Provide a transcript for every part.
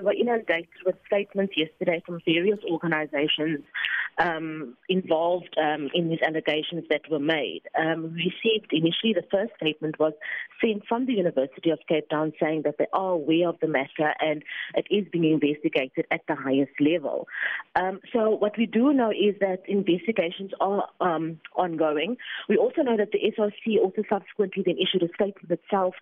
we were inundated with statements yesterday from various organizations um, involved um, in these allegations that were made. Um, we received initially the first statement was sent from the University of Cape Town saying that they are aware of the matter and it is being investigated at the highest level. Um, so what we do know is that investigations are um, ongoing. We also know that the SRC also subsequently then issued a statement itself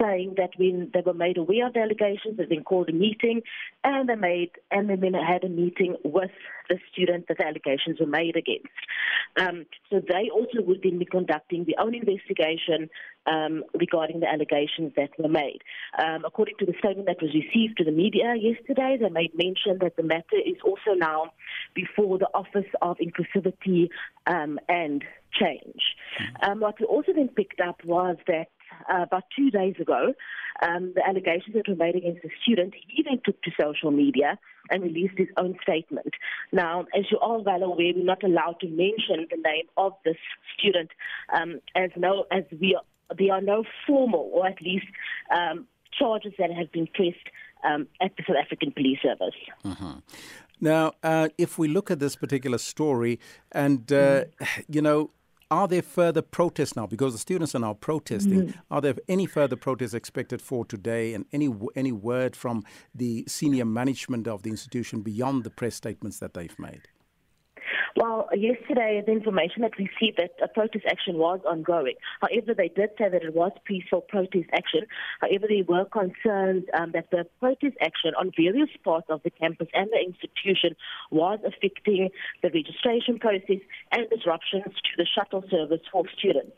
saying that when they were made aware of the allegations, they then called a meeting and they made and then had a meeting with the student that the allegations were made against. Um, so they also would then be conducting their own investigation um, regarding the allegations that were made. Um, according to the statement that was received to the media yesterday, they made mention that the matter is also now before the Office of Inclusivity um, and Change. Mm-hmm. Um, what we also then picked up was that uh, about two days ago, um, the allegations that were made against the student, he then took to social media and released his own statement. Now, as you are well aware, we're not allowed to mention the name of this student um, as no as we are, there are no formal or at least um, charges that have been pressed um, at the South African Police Service. Uh-huh. Now, uh, if we look at this particular story, and uh, mm. you know, are there further protests now? Because the students are now protesting. Mm. Are there any further protests expected for today, and any any word from the senior management of the institution beyond the press statements that they've made? Well, yesterday, the information that we received that a protest action was ongoing. However, they did say that it was peaceful protest action. However, there were concerns um, that the protest action on various parts of the campus and the institution was affecting the registration process and disruptions to the shuttle service for students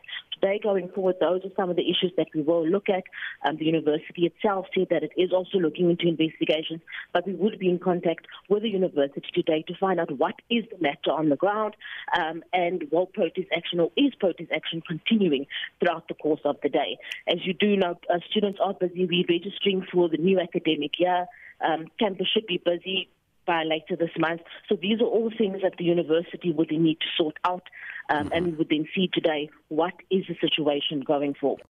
going forward, those are some of the issues that we will look at. Um, the university itself said that it is also looking into investigations, but we would be in contact with the university today to find out what is the matter on the ground um, and will protest action or is protest action continuing throughout the course of the day. As you do know, uh, students are busy re-registering for the new academic year. Um, campus should be busy by later this month. So these are all things that the university would need to sort out, um, mm-hmm. and we would then see today what is the situation going forward.